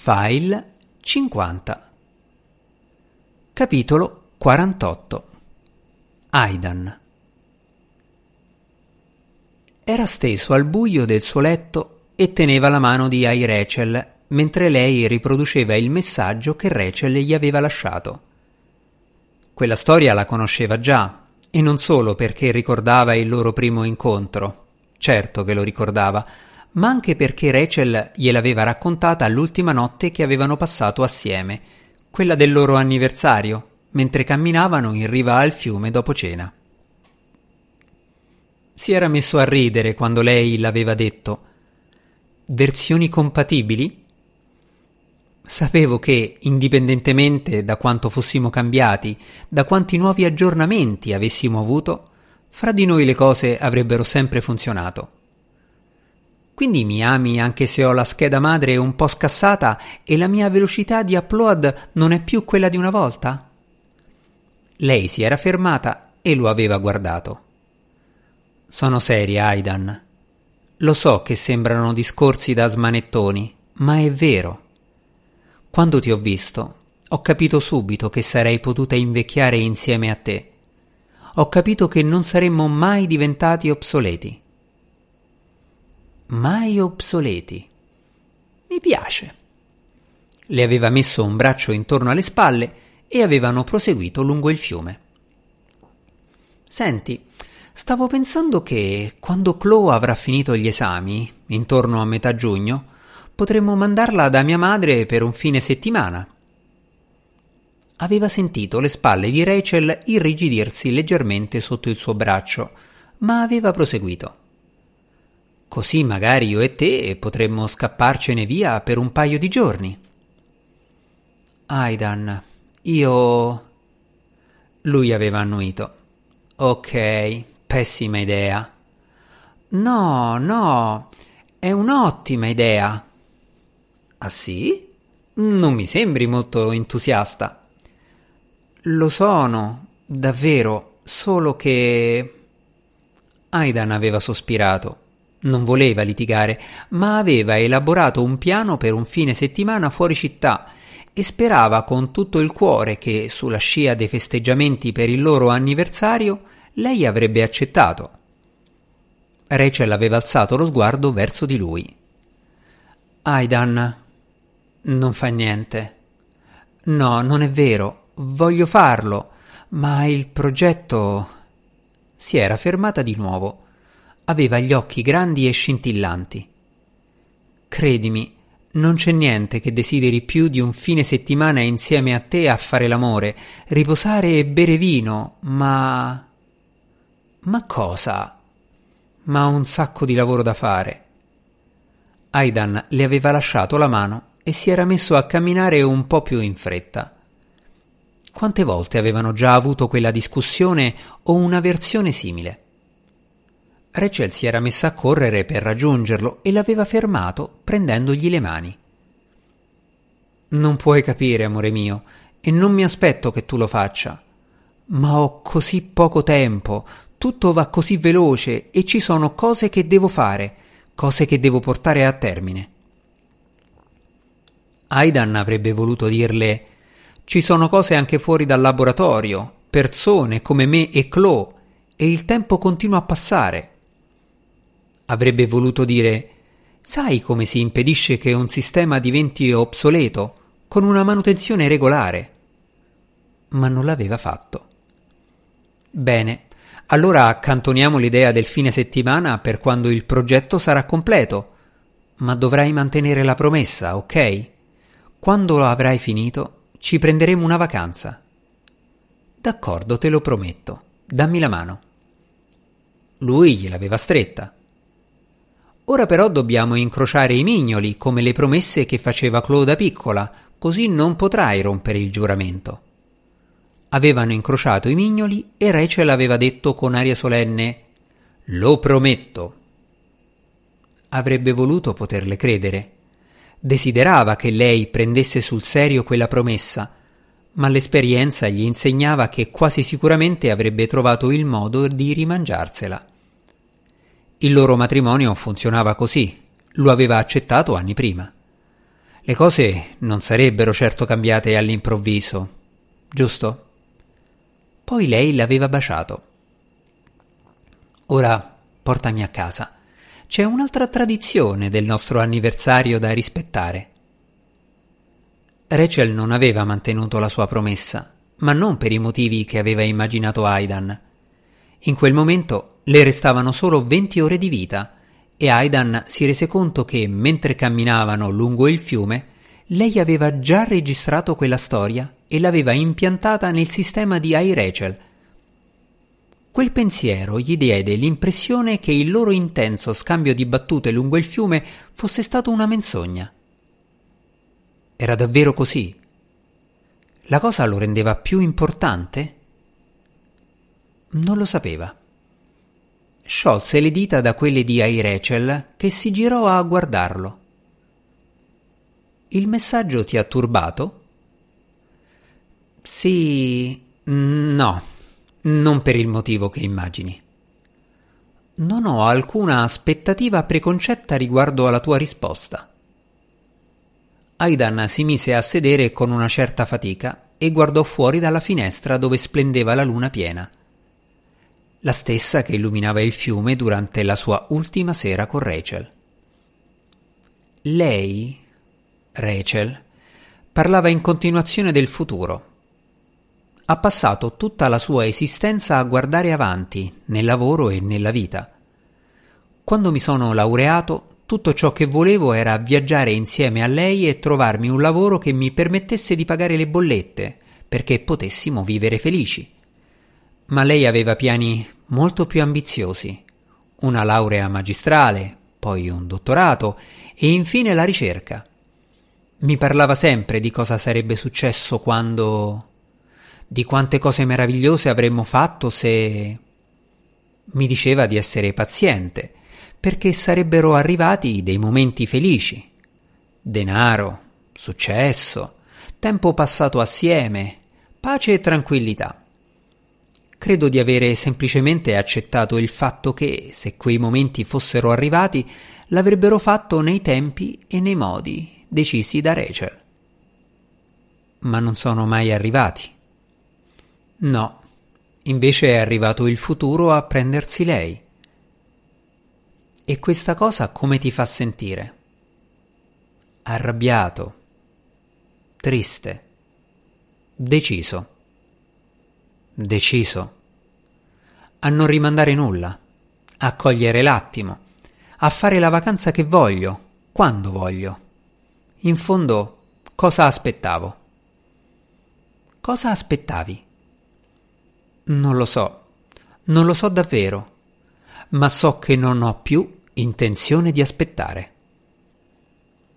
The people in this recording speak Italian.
File 50 Capitolo 48 Aidan. Era steso al buio del suo letto e teneva la mano di Ai Rachel mentre lei riproduceva il messaggio che Rachel gli aveva lasciato. Quella storia la conosceva già, e non solo perché ricordava il loro primo incontro, certo che lo ricordava, ma anche perché Rachel gliel'aveva raccontata l'ultima notte che avevano passato assieme, quella del loro anniversario, mentre camminavano in riva al fiume dopo cena. Si era messo a ridere quando lei l'aveva detto. Versioni compatibili? Sapevo che, indipendentemente da quanto fossimo cambiati, da quanti nuovi aggiornamenti avessimo avuto, fra di noi le cose avrebbero sempre funzionato. Quindi mi ami anche se ho la scheda madre un po' scassata e la mia velocità di upload non è più quella di una volta? Lei si era fermata e lo aveva guardato. Sono seria, Aidan. Lo so che sembrano discorsi da smanettoni, ma è vero. Quando ti ho visto, ho capito subito che sarei potuta invecchiare insieme a te. Ho capito che non saremmo mai diventati obsoleti mai obsoleti. Mi piace. Le aveva messo un braccio intorno alle spalle e avevano proseguito lungo il fiume. Senti, stavo pensando che quando Chloe avrà finito gli esami, intorno a metà giugno, potremmo mandarla da mia madre per un fine settimana. Aveva sentito le spalle di Rachel irrigidirsi leggermente sotto il suo braccio, ma aveva proseguito. Così magari io e te potremmo scapparcene via per un paio di giorni. Aidan, io. Lui aveva annuito. Ok, pessima idea. No, no, è un'ottima idea. Ah sì? Non mi sembri molto entusiasta. Lo sono, davvero, solo che. Aidan aveva sospirato. Non voleva litigare, ma aveva elaborato un piano per un fine settimana fuori città e sperava con tutto il cuore che, sulla scia dei festeggiamenti per il loro anniversario, lei avrebbe accettato. Rachel aveva alzato lo sguardo verso di lui. Aidan, non fa niente. No, non è vero. Voglio farlo, ma il progetto. Si era fermata di nuovo aveva gli occhi grandi e scintillanti. Credimi, non c'è niente che desideri più di un fine settimana insieme a te a fare l'amore, riposare e bere vino, ma. Ma cosa? Ma un sacco di lavoro da fare. Aidan le aveva lasciato la mano e si era messo a camminare un po' più in fretta. Quante volte avevano già avuto quella discussione o una versione simile? Rachel si era messa a correre per raggiungerlo e l'aveva fermato prendendogli le mani. Non puoi capire, amore mio, e non mi aspetto che tu lo faccia. Ma ho così poco tempo, tutto va così veloce e ci sono cose che devo fare, cose che devo portare a termine. Aidan avrebbe voluto dirle ci sono cose anche fuori dal laboratorio, persone come me e Chloe, e il tempo continua a passare. Avrebbe voluto dire Sai come si impedisce che un sistema diventi obsoleto? Con una manutenzione regolare. Ma non l'aveva fatto. Bene, allora accantoniamo l'idea del fine settimana per quando il progetto sarà completo. Ma dovrai mantenere la promessa, ok? Quando lo avrai finito, ci prenderemo una vacanza. D'accordo, te lo prometto. Dammi la mano. Lui gliel'aveva stretta. Ora però dobbiamo incrociare i mignoli, come le promesse che faceva Claude piccola, così non potrai rompere il giuramento. Avevano incrociato i mignoli e Rachel aveva detto con aria solenne Lo prometto. Avrebbe voluto poterle credere. Desiderava che lei prendesse sul serio quella promessa, ma l'esperienza gli insegnava che quasi sicuramente avrebbe trovato il modo di rimangiarsela. Il loro matrimonio funzionava così, lo aveva accettato anni prima. Le cose non sarebbero certo cambiate all'improvviso, giusto? Poi lei l'aveva baciato. Ora portami a casa. C'è un'altra tradizione del nostro anniversario da rispettare. Rachel non aveva mantenuto la sua promessa, ma non per i motivi che aveva immaginato Aidan. In quel momento le restavano solo venti ore di vita e Aidan si rese conto che, mentre camminavano lungo il fiume, lei aveva già registrato quella storia e l'aveva impiantata nel sistema di iRachel. Quel pensiero gli diede l'impressione che il loro intenso scambio di battute lungo il fiume fosse stato una menzogna. Era davvero così? La cosa lo rendeva più importante? Non lo sapeva. Sciolse le dita da quelle di Rachel che si girò a guardarlo. Il messaggio ti ha turbato? Sì. No, non per il motivo che immagini. Non ho alcuna aspettativa preconcetta riguardo alla tua risposta. Aidan si mise a sedere con una certa fatica e guardò fuori dalla finestra dove splendeva la luna piena. La stessa che illuminava il fiume durante la sua ultima sera con Rachel. Lei, Rachel, parlava in continuazione del futuro. Ha passato tutta la sua esistenza a guardare avanti, nel lavoro e nella vita. Quando mi sono laureato tutto ciò che volevo era viaggiare insieme a lei e trovarmi un lavoro che mi permettesse di pagare le bollette, perché potessimo vivere felici. Ma lei aveva piani molto più ambiziosi. Una laurea magistrale, poi un dottorato e infine la ricerca. Mi parlava sempre di cosa sarebbe successo quando... di quante cose meravigliose avremmo fatto se... mi diceva di essere paziente perché sarebbero arrivati dei momenti felici. Denaro, successo, tempo passato assieme, pace e tranquillità. Credo di avere semplicemente accettato il fatto che, se quei momenti fossero arrivati, l'avrebbero fatto nei tempi e nei modi decisi da Rachel. Ma non sono mai arrivati. No, invece è arrivato il futuro a prendersi lei. E questa cosa come ti fa sentire? Arrabbiato, triste, deciso, deciso a non rimandare nulla, a cogliere l'attimo, a fare la vacanza che voglio, quando voglio. In fondo, cosa aspettavo? Cosa aspettavi? Non lo so, non lo so davvero, ma so che non ho più intenzione di aspettare.